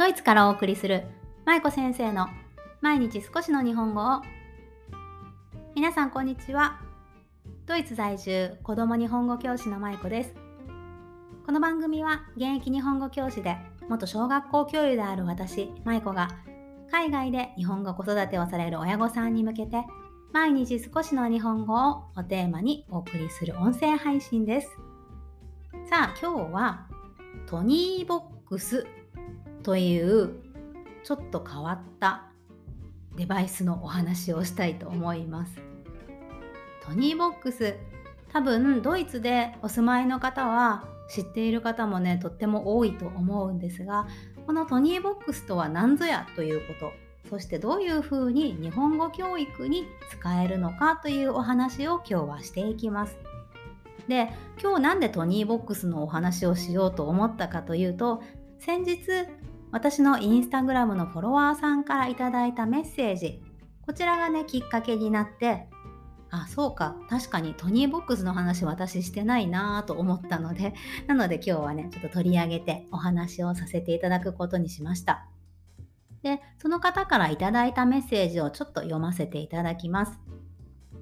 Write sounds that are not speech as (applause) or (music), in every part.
ドイツからお送りする舞子先生の毎日少しの日本語を。皆さんこんにちは。ドイツ在住子供日本語教師の舞子です。この番組は現役日本語教師で元小学校教諭である私舞子が海外で日本語子育てをされる親御さんに向けて毎日少しの日本語をおテーマにお送りする音声配信です。さあ今日はトニーボックスというちょっと変わったデバイスのお話をしたいと思います。トニーボックス多分ドイツでお住まいの方は知っている方もねとっても多いと思うんですがこのトニーボックスとは何ぞやということそしてどういうふうに日本語教育に使えるのかというお話を今日はしていきます。で今日なんでトニーボックスのお話をしようと思ったかというと先日私のインスタグラムのフォロワーさんからいただいたメッセージ。こちらがねきっかけになってあそうか。確かにトニーボックスの話私してないなと思ったので (laughs) なので今日はねちょっと取り上げてお話をさせていただくことにしました。でその方からいただいたメッセージをちょっと読ませていただきます。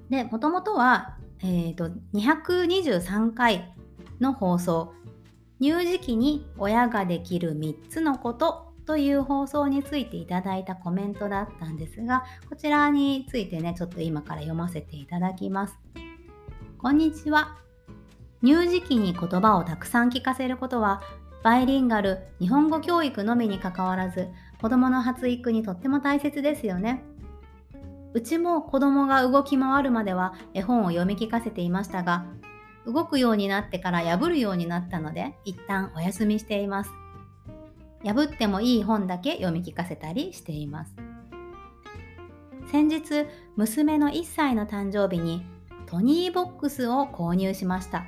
でもともとは、えーと223回の放送乳児期に親ができる3つのことという放送についていただいたコメントだったんですが、こちらについてね、ちょっと今から読ませていただきます。こんにちは。乳児期に言葉をたくさん聞かせることは、バイリンガル、日本語教育のみにかかわらず、子供の発育にとっても大切ですよね。うちも子供が動き回るまでは絵本を読み聞かせていましたが、動くようになってから破るようになったので一旦お休みしています。破ってもいい本だけ読み聞かせたりしています。先日娘の1歳の誕生日にトニーボックスを購入しました。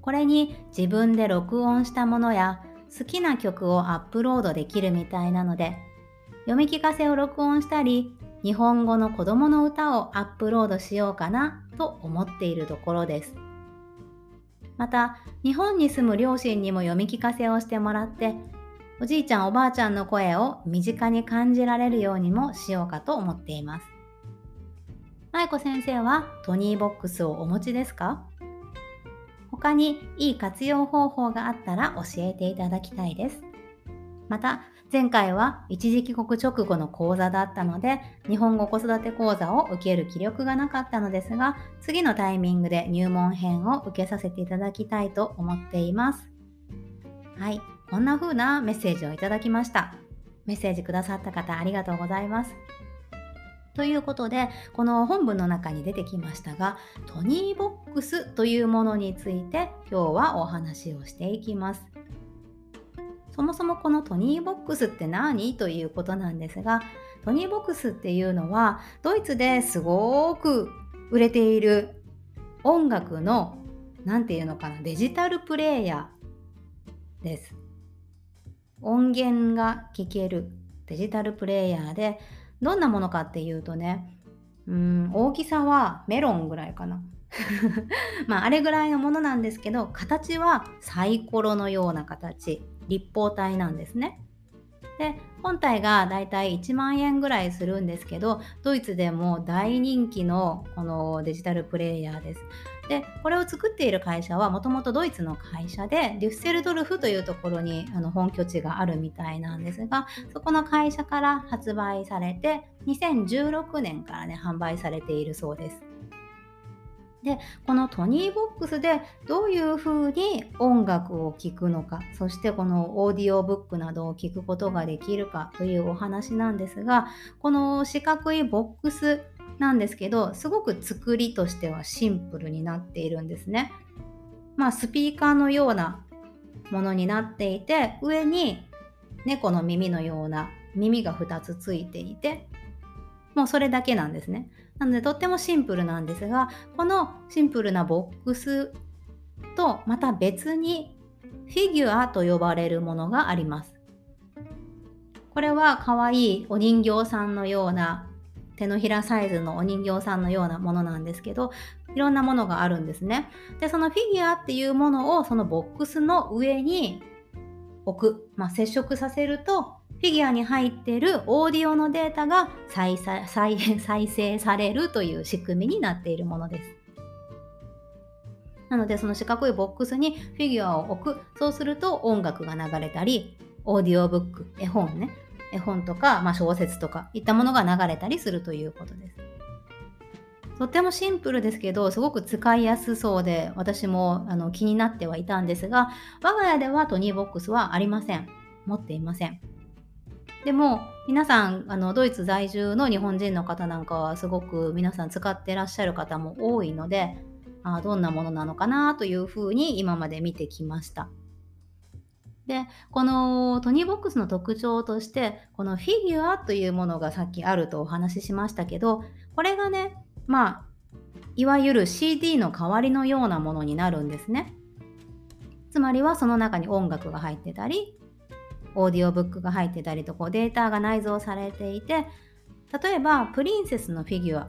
これに自分で録音したものや好きな曲をアップロードできるみたいなので読み聞かせを録音したり日本語の子供の歌をアップロードしようかなと思っているところです。また、日本に住む両親にも読み聞かせをしてもらって、おじいちゃんおばあちゃんの声を身近に感じられるようにもしようかと思っています。舞子先生はトニーボックスをお持ちですか？他にいい活用方法があったら教えていただきたいです。また、前回は一時帰国直後の講座だったので、日本語子育て講座を受ける気力がなかったのですが、次のタイミングで入門編を受けさせていただきたいと思っています。はい、こんな風なメッセージをいただきました。メッセージくださった方ありがとうございます。ということで、この本文の中に出てきましたが、トニーボックスというものについて今日はお話をしていきます。そもそもこのトニーボックスって何ということなんですがトニーボックスっていうのはドイツですごく売れている音楽の何て言うのかなデジタルプレイヤーです。音源が聴けるデジタルプレイヤーでどんなものかっていうとねうん大きさはメロンぐらいかな。(laughs) まああれぐらいのものなんですけど形はサイコロのような形立方体なんですね。で本体がだいたい1万円ぐらいするんですけどドイツでも大人気のこのデジタルプレイヤーです。でこれを作っている会社はもともとドイツの会社でデュッセルドルフというところにあの本拠地があるみたいなんですがそこの会社から発売されて2016年からね販売されているそうです。でこのトニーボックスでどういうふうに音楽を聴くのかそしてこのオーディオブックなどを聴くことができるかというお話なんですがこの四角いボックスなんですけどすごく作りとしてはシンプルになっているんですね。まあスピーカーのようなものになっていて上に猫の耳のような耳が2つついていてもうそれだけなんですね。なのでとってもシンプルなんですがこのシンプルなボックスとまた別にフィギュアと呼ばれるものがあります。これはかわいいお人形さんのような手のひらサイズのお人形さんのようなものなんですけどいろんなものがあるんですね。でそのフィギュアっていうものをそのボックスの上に置く、まあ、接触させるとフィギュアに入っているオーディオのデータが再再 (laughs) 再生されるという仕組みになっているものです。なのでその四角いボックスにフィギュアを置くそうすると音楽が流れたりオーディオブック絵本ね絵本とか、まあ、小説とかいったものが流れたりするということです。とってもシンプルですけどすごく使いやすそうで私もあの気になってはいたんですが我が家ではトニーボックスはありません持っていませんでも皆さんあのドイツ在住の日本人の方なんかはすごく皆さん使ってらっしゃる方も多いのであどんなものなのかなというふうに今まで見てきました。でこのトニーボックスの特徴としてこのフィギュアというものがさっきあるとお話ししましたけどこれがねまあいわゆる CD の代わりのようなものになるんですね。つまりはその中に音楽が入ってたりオーディオブックが入ってたりとこうデータが内蔵されていて例えばプリンセスのフィギュア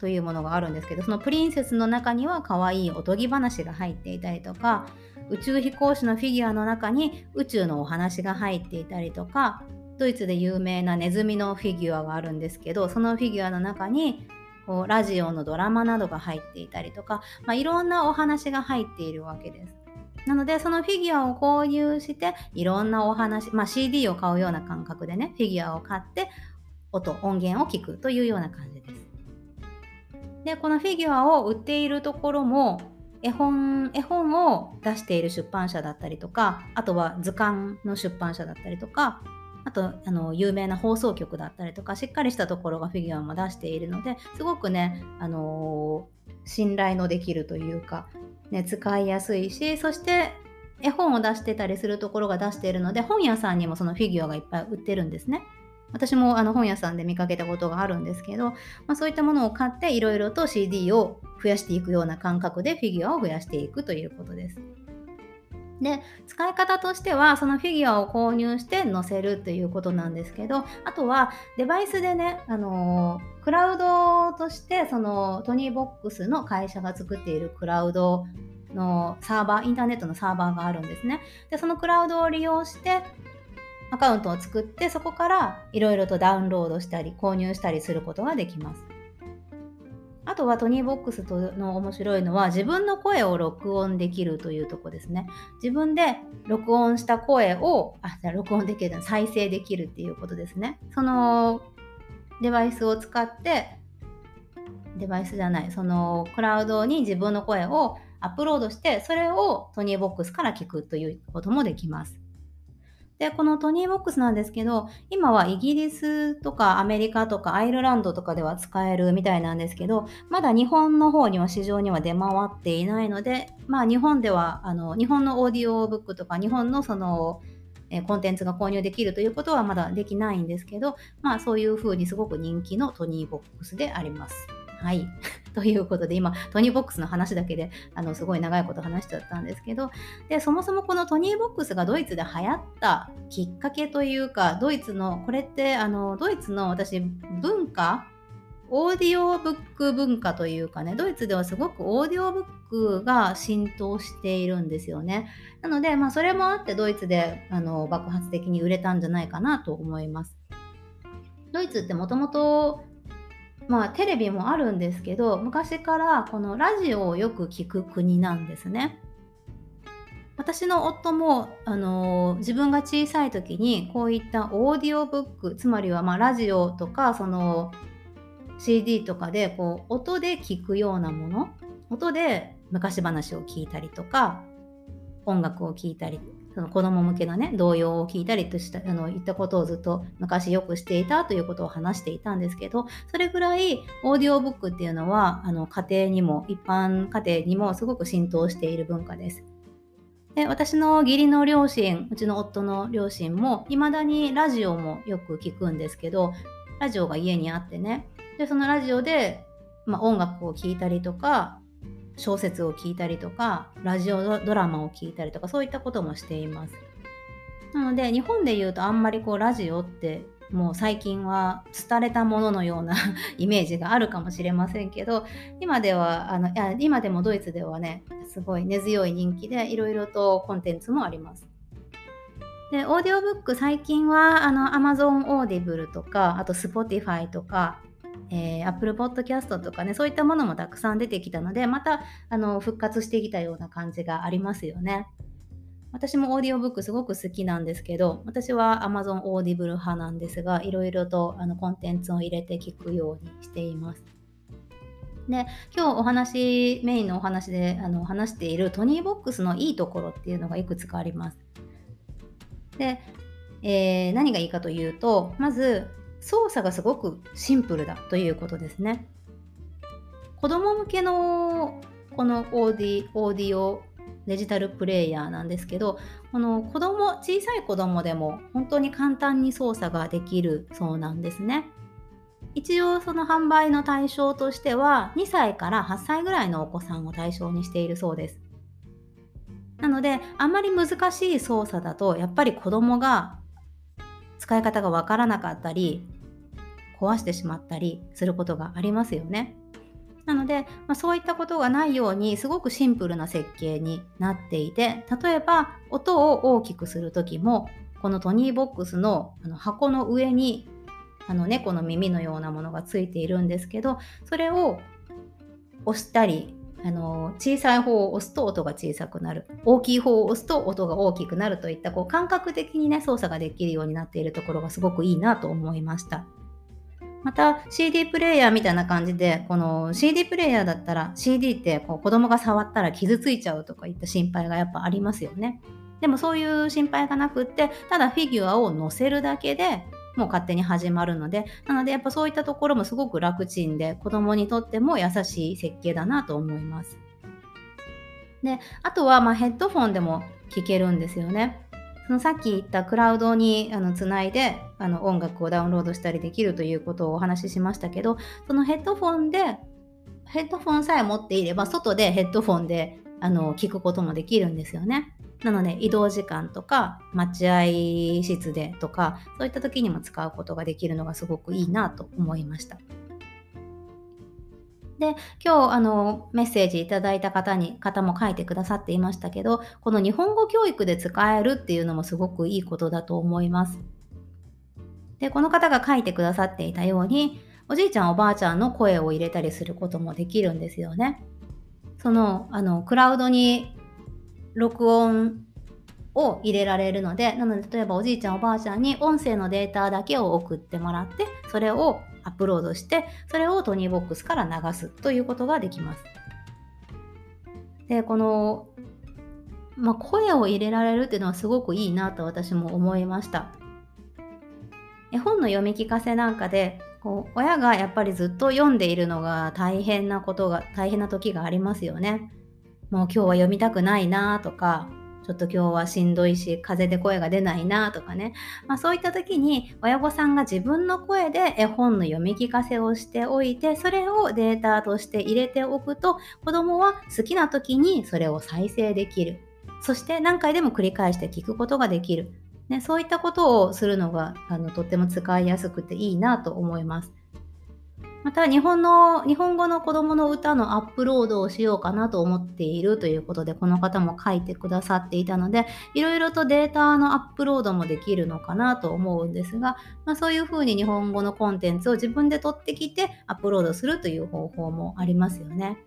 というものがあるんですけどそのプリンセスの中には可愛いおとぎ話が入っていたりとか宇宙飛行士のフィギュアの中に宇宙のお話が入っていたりとかドイツで有名なネズミのフィギュアがあるんですけどそのフィギュアの中にラジオのドラマなどが入っていたりとか、まあ、いろんなお話が入っているわけです。なのでそのフィギュアを購入していろんなお話、まあ、CD を買うような感覚でねフィギュアを買って音音源を聞くというような感じです。でこのフィギュアを売っているところも絵本絵本を出している出版社だったりとかあとは図鑑の出版社だったりとかあとあの有名な放送局だったりとかしっかりしたところがフィギュアも出しているのですごくね、あのー、信頼のできるというか、ね、使いやすいしそして絵本を出してたりするところが出しているので本屋さんにもそのフィギュアがいっぱい売ってるんですね。私もあの本屋さんで見かけたことがあるんですけど、まあ、そういったものを買っていろいろと CD を増やしていくような感覚でフィギュアを増やしていくということです。で使い方としてはそのフィギュアを購入して載せるということなんですけどあとはデバイスでね、あのー、クラウドとしてそのトニーボックスの会社が作っているクラウドのサーバーインターネットのサーバーがあるんですねでそのクラウドを利用してアカウントを作ってそこからいろいろとダウンロードしたり購入したりすることができます。あとはトニーボックスの面白いのは自分の声を録音できるというとこですね。自分で録音した声を、あ、じゃあ録音できる、再生できるっていうことですね。そのデバイスを使って、デバイスじゃない、そのクラウドに自分の声をアップロードして、それをトニーボックスから聞くということもできます。で、このトニーボックスなんですけど、今はイギリスとかアメリカとかアイルランドとかでは使えるみたいなんですけど、まだ日本の方には市場には出回っていないので、まあ日本では、あの、日本のオーディオブックとか日本のその、えコンテンツが購入できるということはまだできないんですけど、まあそういうふうにすごく人気のトニーボックスであります。はい。(laughs) ということで、今、トニーボックスの話だけで、あの、すごい長いこと話しちゃったんですけど、で、そもそもこのトニーボックスがドイツで流行ったきっかけというか、ドイツの、これって、あの、ドイツの私、文化オーディオブック文化というかね、ドイツではすごくオーディオブックが浸透しているんですよね。なので、まあ、それもあってドイツであの爆発的に売れたんじゃないかなと思います。ドイツってもともとまあテレビもあるんですけど昔からこのラジオをよく聞く国なんですね。私の夫も、あのー、自分が小さい時にこういったオーディオブックつまりはまラジオとかその CD とかでこう音で聞くようなもの音で昔話を聞いたりとか音楽を聴いたりその子供向けのね童謡を聞いたりとしたあの言ったことをずっと昔よくしていたということを話していたんですけどそれぐらいオーディオブックっていうのはあの家庭にも一般家庭にもすごく浸透している文化です。で私の義理の両親うちの夫の両親もいまだにラジオもよく聞くんですけどラジオが家にあってねでそのラジオで、まあ、音楽を聴いたりとか小説を聞いたりとかラジオドラマを聞いたりとかそういったこともしています。なので日本で言うとあんまりこうラジオってもう最近は廃れたもののような (laughs) イメージがあるかもしれませんけど今ではあのいや今でもドイツではねすごい根強い人気でいろいろとコンテンツもあります。で、オーディオブック最近はあの Amazon Audible とか、あと Spotify とか、えー、Apple Podcast とかね、そういったものもたくさん出てきたので、またあの復活してきたような感じがありますよね。私もオーディオブックすごく好きなんですけど、私は Amazon Audible 派なんですが、いろいろとあのコンテンツを入れて聞くようにしています。で今日お話メインのお話であの話しているトニーボックスのいいところっていうのがいくつかあります。で、えー、何がいいかというとまず操作がすごくシンプルだということですね。子供向けのこのオーディオーディオデジタルプレイヤーなんですけどこの子供小さい子供でも本当に簡単に操作ができるそうなんですね。一応その販売の対象としては2歳から8歳ぐらいのお子さんを対象にしているそうです。なのであんまり難しい操作だとやっぱり子供が使い方がわからなかったり壊してしまったりすることがありますよね。なので、まあ、そういったことがないようにすごくシンプルな設計になっていて例えば音を大きくする時もこのトニーボックスのあの箱の上にあの猫の耳のようなものがついているんですけどそれを押したりあの小さい方を押すと音が小さくなる。大きい方を押すと音が大きくなるといったこう感覚的にね操作ができるようになっているところがすごくいいなと思いました。また CD プレイヤーみたいな感じでこの CD プレイヤーだったら CD ってこう子供が触ったら傷ついちゃうとかいった心配がやっぱありますよね。でもそういう心配がなくってただフィギュアを載せるだけでもう勝手に始まるので、なのでやっぱそういったところもすごく楽ちんで、子供にとっても優しい設計だなと思います。で、あとはまヘッドフォンでも聞けるんですよね。そのさっき言ったクラウドにあのつないであの音楽をダウンロードしたりできるということをお話ししましたけど、そのヘッドフォンで、ヘッドフォンさえ持っていれば、外でヘッドフォンであの聞くこともできるんですよね。なので移動時間とか待合室でとかそういった時にも使うことができるのがすごくいいなと思いました。で今日あのメッセージいただいた方に方も書いてくださっていましたけどこの日本語教育で使えるっていうのもすごくいいことだと思います。でこの方が書いてくださっていたようにおじいちゃんおばあちゃんの声を入れたりすることもできるんですよね。そのあのクラウドに録音を入れられるのでなので例えばおじいちゃんおばあちゃんに音声のデータだけを送ってもらってそれをアップロードしてそれをトニーボックスから流すということができます。でこの、まあ、声を入れられるっていうのはすごくいいなと私も思いました。絵本の読み聞かせなんかでこう親がやっぱりずっと読んでいるのが大変なことが大変な時がありますよね。もう今日は読みたくないなとかちょっと今日はしんどいし風邪で声が出ないなとかね、まあ、そういった時に親御さんが自分の声で絵本の読み聞かせをしておいてそれをデータとして入れておくと子供は好きな時にそれを再生できる。そして何回でも繰り返して聞くことができる、ね、そういったことをするのがあのとっても使いやすくていいなと思います。また日本の日本語の子供の歌のアップロードをしようかなと思っているということでこの方も書いてくださっていたのでいろいろとデータのアップロードもできるのかなと思うんですが、まあ、そういうふうに日本語のコンテンツを自分で取ってきてアップロードするという方法もありますよね。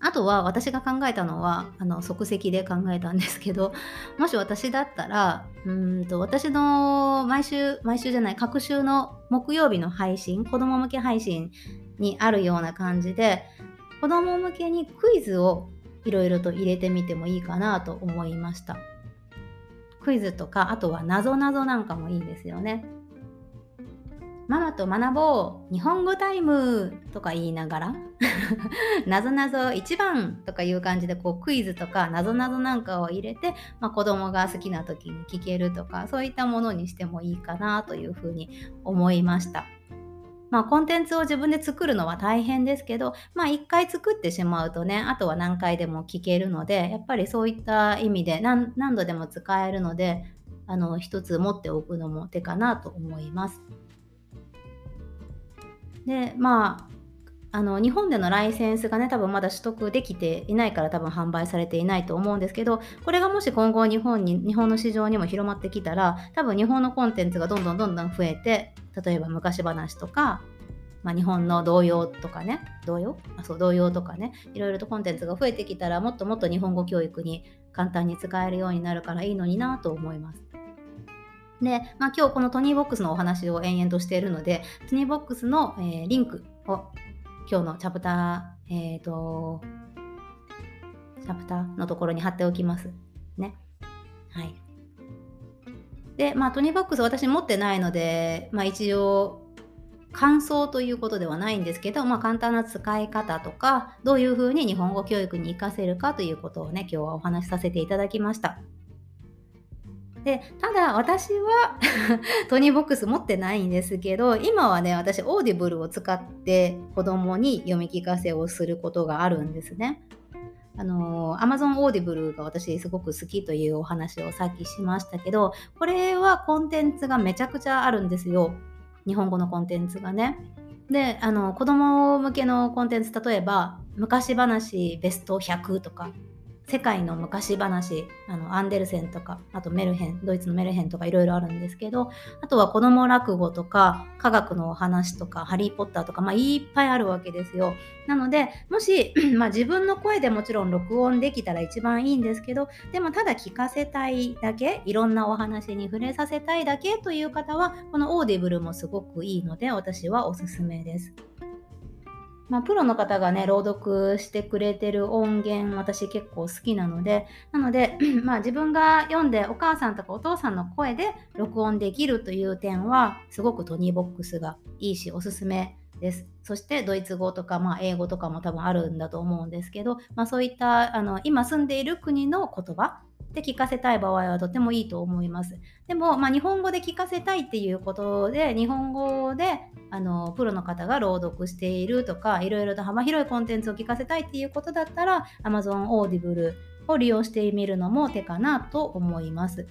あとは私が考えたのはあの即席で考えたんですけど (laughs) もし私だったらうんと私の毎週毎週じゃない各週の木曜日の配信子供向け配信にあるような感じで子供向けにクイズをいろいろと入れてみてもいいかなと思いました。クイズとかあとはなぞなぞなんかもいいですよね。ママと学ぼう日本語タイムとか言いながら (laughs) なぞなぞ1番とかいう感じでこうクイズとかなぞなぞなんかを入れて、まあ、子供が好きな時に聞けるとかそういったものにしてもいいかなというふうに思いました。まあ、コンテンツを自分で作るのは大変ですけど、まあ、1回作ってしまうとね、あとは何回でも聞けるので、やっぱりそういった意味で何度でも使えるので、あの、一つ持っておくのも手かなと思います。でまああの日本でのライセンスがね多分まだ取得できていないから多分販売されていないと思うんですけどこれがもし今後日本に日本の市場にも広まってきたら多分日本のコンテンツがどんどんどんどん増えて例えば昔話とか、まあ、日本の童謡とかね童謡？あそう童謡とかねいろいろとコンテンツが増えてきたらもっともっと日本語教育に簡単に使えるようになるからいいのになと思います。で、まあ、今日このトニーボックスのお話を延々としているので、トニーボックスの、えー、リンクを今日のチャプター、えっ、ー、と、チャプターのところに貼っておきます。ね。はい。で、まあ、トニーボックス私持ってないので、まあ、一応、感想ということではないんですけど、まあ、簡単な使い方とか、どういうふうに日本語教育に活かせるかということをね、今日はお話しさせていただきました。でただ私は (laughs) トニーボックス持ってないんですけど今はね私オーディブルを使って子供に読み聞かせをすることがあるんですね。あの Amazon Audible が私すごく好きというお話をさっきしましたけどこれはコンテンツがめちゃくちゃあるんですよ日本語のコンテンツがね。であの子供向けのコンテンツ例えば昔話ベスト100とか世界の昔話あのアンデルセンとかあとメルヘンドイツのメルヘンとかいろいろあるんですけどあとは子供落語とか科学のお話とかハリー・ポッターとか、まあ、いっぱいあるわけですよなのでもし、(clears throat) まあ、自分の声でもちろん録音できたら一番いいんですけどでもただ聞かせたいだけいろんなお話に触れさせたいだけという方はこのオーディブルもすごくいいので私はおすすめです。まあ、プロの方がね、朗読してくれてる音源、私結構好きなので、なので、(clears throat) まあ、自分が読んでお母さんとかお父さんの声で録音できるという点は、すごくトニーボックスがいいし、おすすめです。そしてドイツ語とか、まあ、英語とかも多分あるんだと思うんですけど、まあ、そういったあの今住んでいる国の言葉で聞かせたい場合はとてもいいと思います。でも、まあ、日本語で聞かせたいっていうことで、日本語であのプロの方が朗読しているとか、いろいろと幅広いコンテンツを聞かせたいっていうことだったら、Amazon Audible を利用してみるのも手かなと思います。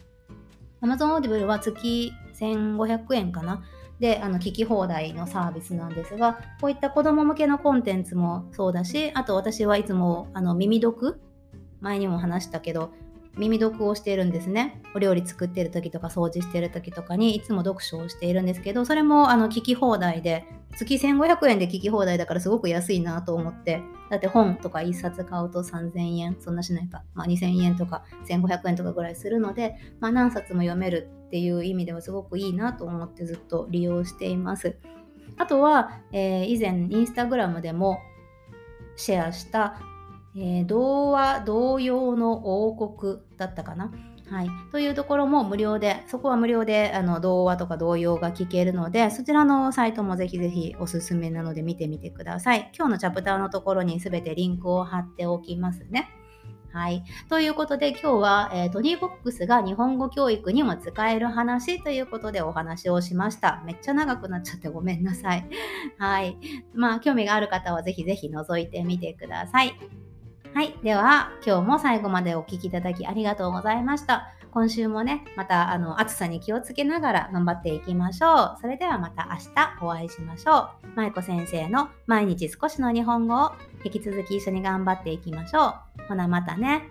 Amazon Audible は月1500円かな。であの聞き放題のサービスなんですがこういった子ども向けのコンテンツもそうだしあと私はいつもあの耳読前にも話したけど耳読をしているんですね。お料理作ってる時とか掃除してる時とかにいつも読書をしているんですけど、それもあの聞き放題で、月1500円で聞き放題だからすごく安いなと思って、だって本とか1冊買うと3000円、そんなしないか、まあ、2000円とか1500円とかぐらいするので、まあ、何冊も読めるっていう意味ではすごくいいなと思ってずっと利用しています。あとは、えー、以前インスタグラムでもシェアしたえー、童話童謡の王国だったかな？はい、というところも無料で、そこは無料であの童話とか童謡が聞けるので、そちらのサイトもぜひぜひおすすめなので見てみてください。今日のチャプターのところにすべてリンクを貼っておきますね。はい。ということで今日は、えー、トニーボックスが日本語教育にも使える話ということでお話をしました。めっちゃ長くなっちゃってごめんなさい。はい。まあ興味がある方はぜひぜひ覗いてみてください。はい。では、今日も最後までお聴きいただきありがとうございました。今週もね、またあの暑さに気をつけながら頑張っていきましょう。それではまた明日お会いしましょう。舞子先生の毎日少しの日本語を引き続き一緒に頑張っていきましょう。ほなまたね。